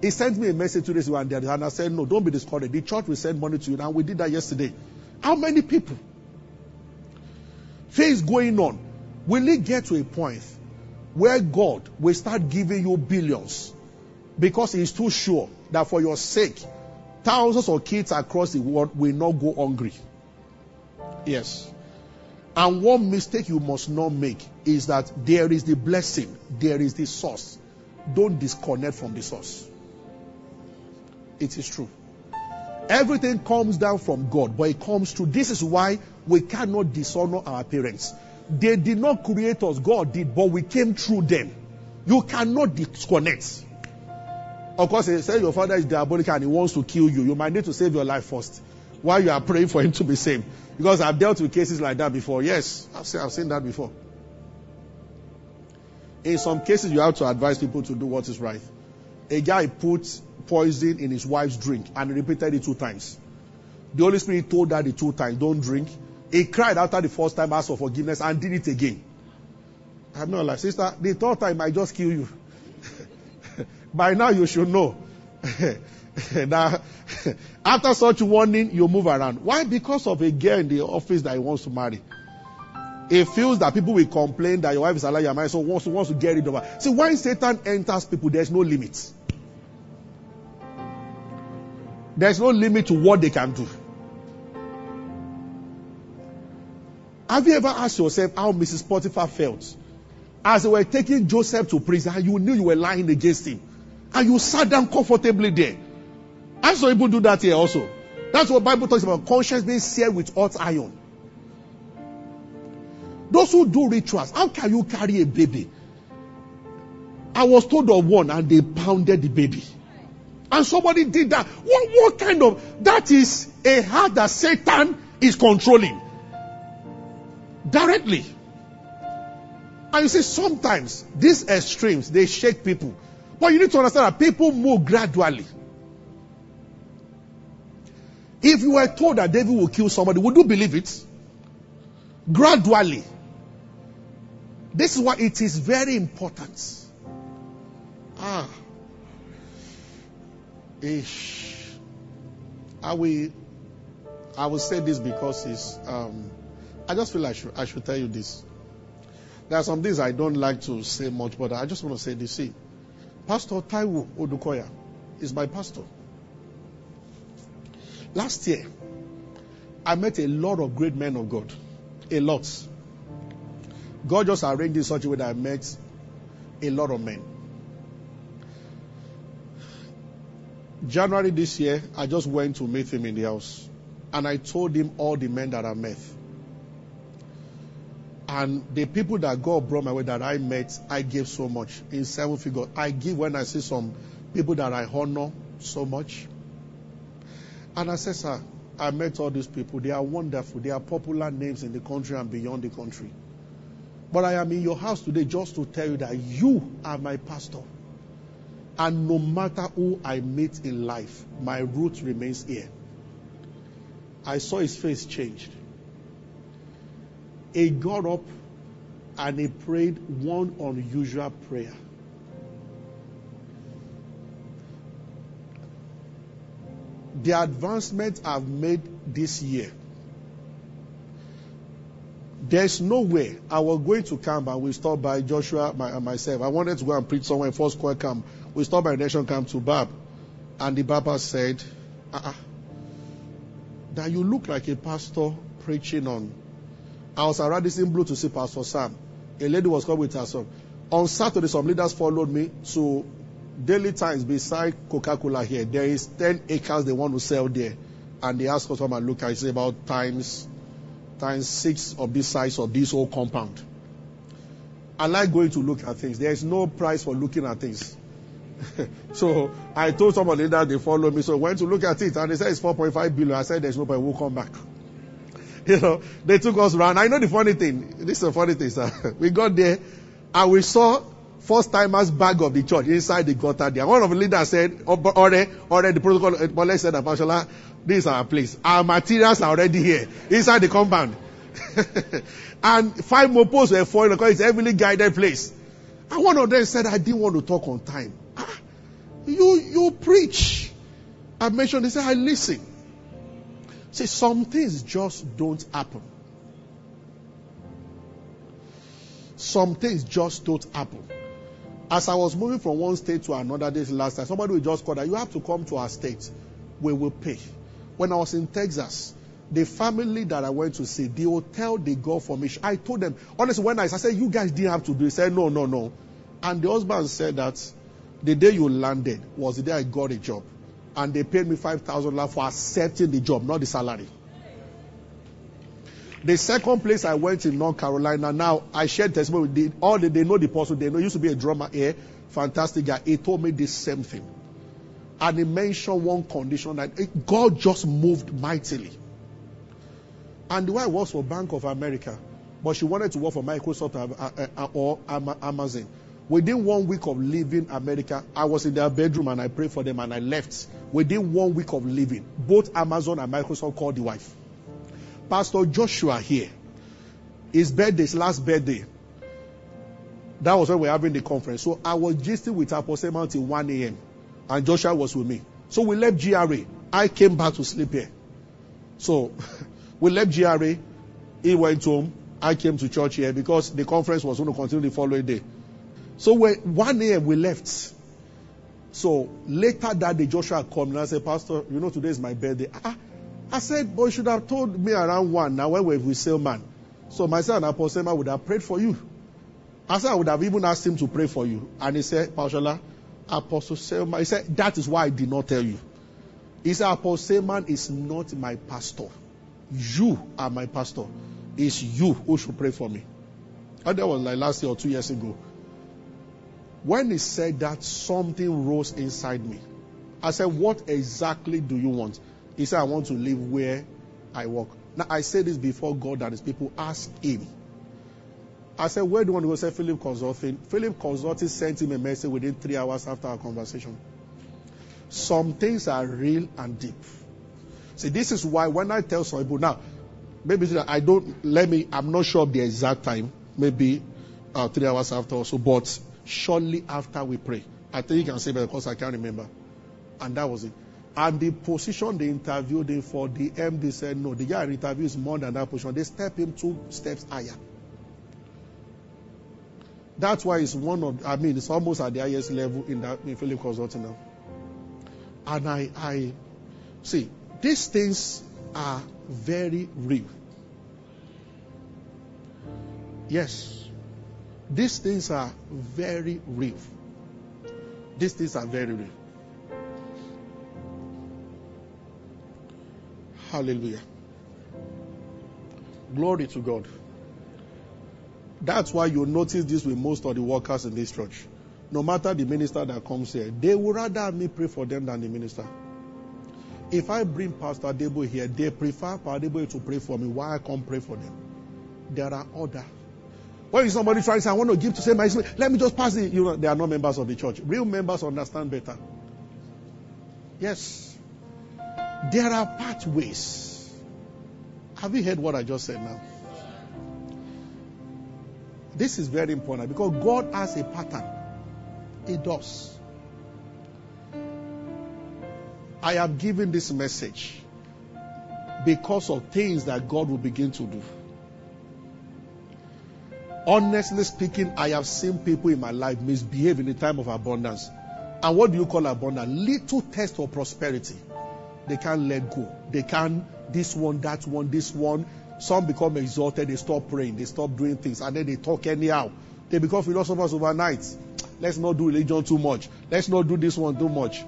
He sent me a message two days ago and, and I said, No, don't be discouraged. The church will send money to you. And we did that yesterday. How many people? Things going on. Will it get to a point where God will start giving you billions because He is too sure that for your sake, thousands of kids across the world will not go hungry? Yes. And one mistake you must not make is that there is the blessing, there is the source. Don't disconnect from the source. It is true. Everything comes down from God, but it comes to This is why we cannot dishonor our parents. They did not create us, God did, but we came through them. You cannot disconnect. Of course, say your father is diabolical and he wants to kill you. You might need to save your life first while you are praying for him to be saved. Because I've dealt with cases like that before. Yes, I've seen, I've seen that before. In some cases, you have to advise people to do what is right. A guy put poison in his wife's drink and repeated it two times. The Holy Spirit told her the two times, don't drink. He cried after the first time, asked for forgiveness, and did it again. I'm not like, sister, the third time might just kill you. By now you should know. now, after such warning, you move around. Why? Because of a girl in the office that he wants to marry. He feels that people will complain that your wife is alive, your married, so wants wants to get rid of her. See, when Satan enters people, there's no limit. There's no limit to what they can do. Have you ever asked yourself how Mrs. Potiphar felt? As they were taking Joseph to prison, and you knew you were lying against him. And you sat down comfortably there. I saw people do that here also. That's what Bible talks about conscience being seared with hot iron. Those who do rituals, how can you carry a baby? I was told of one and they pounded the baby. And somebody did that. What, what kind of, that is a heart that Satan is controlling. Directly. And you see, sometimes these extremes, they shake people. But you need to understand that people move gradually. If you were told that David will kill somebody, would you believe it? Gradually. This is why it is very important. Ah. Ish. I will, I will say this because it's, um, I just feel I should, I should tell you this. There are some things I don't like to say much, but I just want to say this. See, Pastor Taiwo Odukoya is my pastor. Last year, I met a lot of great men of God. A lot. God just arranged in such a way that I met a lot of men. January this year, I just went to meet him in the house. And I told him all the men that I met. And the people that God brought my way that I met, I gave so much in seven figures. I give when I see some people that I honor so much. And I said, sir, I met all these people. They are wonderful. They are popular names in the country and beyond the country. But I am in your house today just to tell you that you are my pastor. And no matter who I meet in life, my root remains here. I saw his face changed. He got up and he prayed one unusual prayer. The advancement I've made this year, there's no way I was going to camp and we stopped by Joshua my, and myself. I wanted to go and preach somewhere in First Square Camp. We stopped by Nation Camp to Bab. And the Baba said, uh-uh, that you look like a pastor preaching on. I was at Radisson Blu to see Pastor Sam. A lady was coming with her son. On Saturday, some leaders followed me to Daily Times beside Coca-Cola here. There is 10 acres they want to sell there. And they asked us to come and look. I say about times, times six of this size of this whole compound. I like going to look at things. There is no price for looking at things. so I told somebody that they followed me. So I went to look at it and they said it's 4.5 billion. I said there's no point. We'll come back. You know, they took us around. I know the funny thing. This is the funny thing, sir. We got there and we saw first timers bag of the church inside the gutter there. One of the leaders said, Ore, Ore, the protocol, Paul said, Pastor, this is our place. Our materials are already here, inside the compound. and five more posts were falling because it's a heavily guided place. And one of them said, I didn't want to talk on time. Ah, you, you preach. I mentioned, they said, I listen. See, some things just don't happen. Some things just don't happen. As I was moving from one state to another this last time, somebody will just call that you have to come to our state. We will pay. When I was in Texas, the family that I went to see, the hotel they go for me, I told them, honestly, when I, I said, you guys didn't have to do it, said, no, no, no. And the husband said that the day you landed was the day I got a job. And they paid me $5,000 for accepting the job, not the salary. The second place I went in North Carolina, now I shared testimony with the, all the, they know the person, they know used to be a drummer here, fantastic guy. He told me the same thing. And he mentioned one condition that it, God just moved mightily. And the wife works for Bank of America, but she wanted to work for Microsoft uh, uh, uh, or Amazon. Within one week of leaving America, I was in their bedroom and I prayed for them and I left. Within one week of leaving, both Amazon and Microsoft called the wife. Pastor Joshua here, his birthday, his last birthday, that was when we were having the conference. So I was gisting with Apostle Mount till 1 a.m. and Joshua was with me. So we left GRA. I came back to sleep here. So we left GRA. He went home. I came to church here because the conference was going to continue the following day. So when 1 a.m. we left. So later that day, Joshua called and I said, Pastor, you know today is my birthday. Ah, I said, but you should have told me around one now when we're with Selman. So myself and Apostle Selman would have prayed for you. I said I would have even asked him to pray for you. And he said, Pastor Apostle Selman, he said, that is why I did not tell you. He said, Apostle Selman is not my pastor. You are my pastor. It's you who should pray for me. And that was like last year or two years ago. When he said that, something rose inside me. I said, What exactly do you want? He said, I want to live where I work. Now, I say this before God that his people ask him. I said, Where do you want to go? Say, Philip Consulting. Philip Consulting sent him a message within three hours after our conversation. Some things are real and deep. See, this is why when I tell some people, now, maybe I don't, let me, I'm not sure of the exact time, maybe uh, three hours after or so, but shortly after we pray. I think you can say because I can't remember. And that was it. And the position they interviewed him for, the MD said no. The guy interviews more than that position. They step him two steps higher. That's why it's one of, I mean, it's almost at the highest level in that in Philip Consulting now. And I, I, see, these things are very real. Yes, these things are very real. These things are very real. Hallelujah. Glory to God. That's why you notice this with most of the workers in this church. No matter the minister that comes here, they would rather me pray for them than the minister. If I bring Pastor Debo here, they prefer Pastor Debo to pray for me. Why I can't pray for them? There are other. When somebody tries, I want to give to say my let me just pass it. You know, they are not members of the church. Real members understand better. Yes. There are pathways. Have you heard what I just said now? This is very important because God has a pattern. He does. I have given this message because of things that God will begin to do. Honestly speaking, I have seen people in my life misbehave in the time of abundance. And what do you call abundance? Little test of prosperity. They can't let go. They can't this one, that one, this one. Some become exalted, they stop praying, they stop doing things, and then they talk anyhow. They become philosophers overnight. Let's not do religion too much. Let's not do this one too much.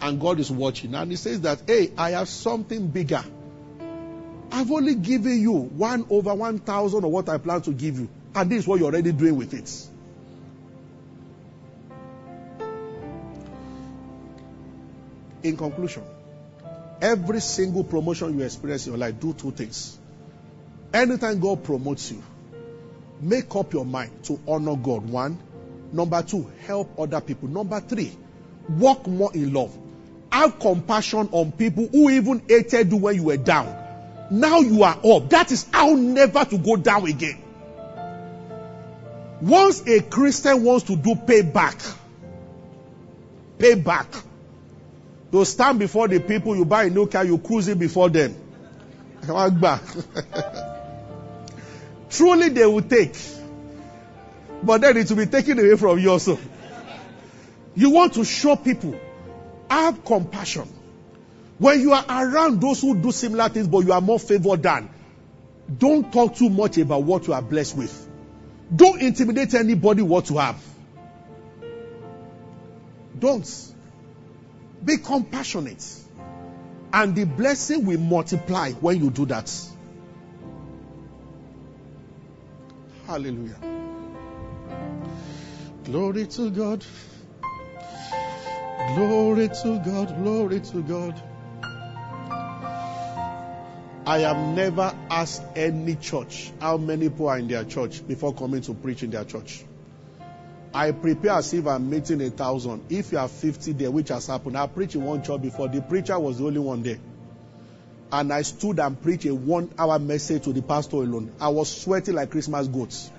And God is watching. And He says that, hey, I have something bigger. I've only given you one over one thousand of what I plan to give you. And this is what you're already doing with it. In conclusion, Every single promotion you experience in your life, do two things. Anytime God promotes you, make up your mind to honor God, one, Number two, help other people. Number three, walk more in love. Have compassion on people who even hated you when you were down. Now you are up. That is how never to go down again. Once a Christian wants to do payback, payback, to stand before the people, you buy a new car, you cruise it before them. back. Truly they will take. But then it will be taken away from you also. You want to show people, have compassion. When you are around those who do similar things, but you are more favored than, don't talk too much about what you are blessed with. Don't intimidate anybody what you have. Don't. Be compassionate. And the blessing will multiply when you do that. Hallelujah. Glory to God. Glory to God. Glory to God. I have never asked any church how many people are in their church before coming to preach in their church. I prepare as if I'm meeting a thousand. If you are 50 there, which has happened, I preached in one church before. The preacher was the only one there. And I stood and preached a one hour message to the pastor alone. I was sweating like Christmas goats.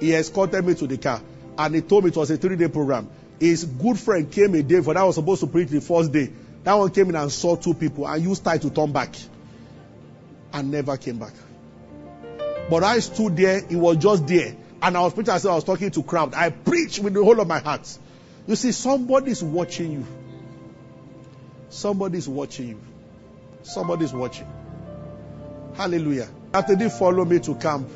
He escorted me to the car and he told me it was a three day program. His good friend came a day for that I was supposed to preach the first day. That one came in and saw two people and used time to turn back and never came back. But I stood there, it was just there. And I was preaching, said I was talking to crowd. I preached with the whole of my heart. You see, somebody's watching you. Somebody's watching you. Somebody's watching. Hallelujah. After they followed me to camp,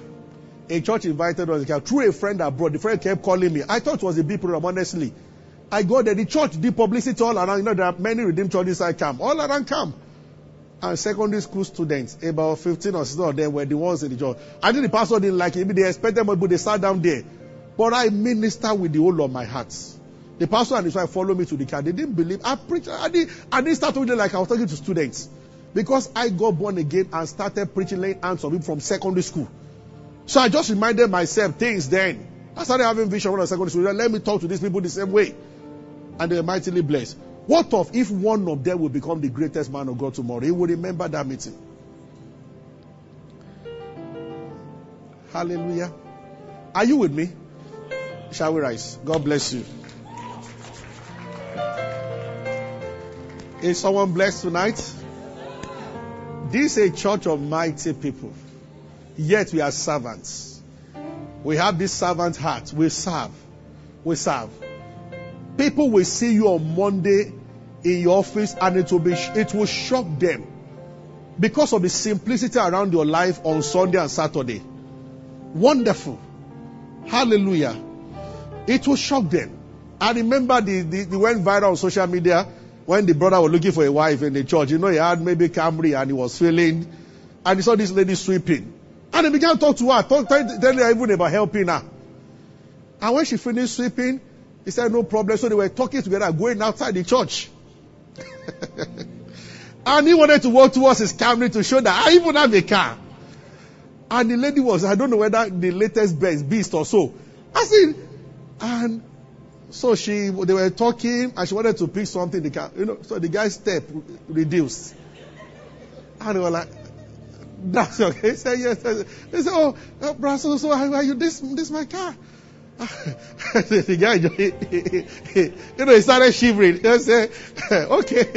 a church invited us to camp through a friend abroad. The friend kept calling me. I thought it was a big program, honestly. I go there. The church did publicity all around. You know, there are many redeemed churches I camp. All around camp and secondary school students, about 15 or 16 of them were the ones in the church. I think the pastor didn't like it. They expected more, but they sat down there. But I minister with the whole of my heart. The pastor and his wife followed me to the car. They didn't believe. I preached. I didn't, I didn't start talking like I was talking to students. Because I got born again and started preaching laying hands on him from secondary school. So I just reminded myself things then. I started having vision when I was secondary school. Let me talk to these people the same way. And they were mightily blessed. What of if one of them will become the greatest man of God tomorrow? He will remember that meeting. Hallelujah. Are you with me? Shall we rise? God bless you. Is someone blessed tonight? This is a church of mighty people. Yet we are servants. We have this servant heart. We serve. We serve. People will see you on Monday in your office and it will be it will shock them because of the simplicity around your life on Sunday and Saturday. Wonderful. Hallelujah. It will shock them. I remember the, the, the went viral on social media when the brother was looking for a wife in the church. You know, he had maybe Camry and he was feeling, and he saw this lady sweeping. And he began to talk to her, talk, tell her even about helping her. And when she finished sweeping, he said, no problem. So they were talking together, going outside the church. and he wanted to walk towards his Camry to show that I even have a car. And the lady was, I don't know whether the latest best beast or so. I said, and so she, they were talking and she wanted to pick something. The car, you know, so the guy's step reduced. And they were like, that's okay. He said, yes. He said, oh, uh, oh brother, so, so are you? This, this my car. the guy, you know, he started shivering. He said, okay.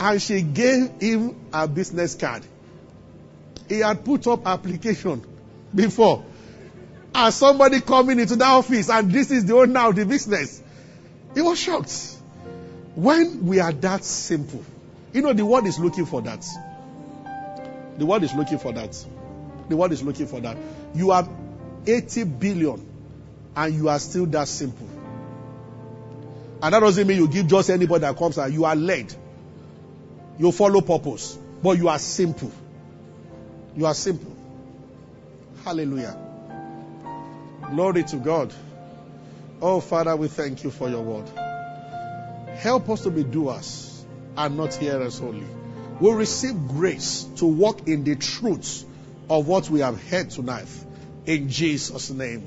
And she gave him a business card. He had put up application before. And somebody coming into the office and this is the owner of the business. He was shocked. When we are that simple, you know, the world is looking for that. The world is looking for that. The world is looking for that. You have 80 billion and you are still that simple. And that doesn't mean you give just anybody that comes and you are led. You follow purpose, but you are simple. You are simple. Hallelujah. Glory to God. Oh, Father, we thank you for your word. Help us to be doers and not hearers only. We receive grace to walk in the truth of what we have heard tonight. In Jesus' name.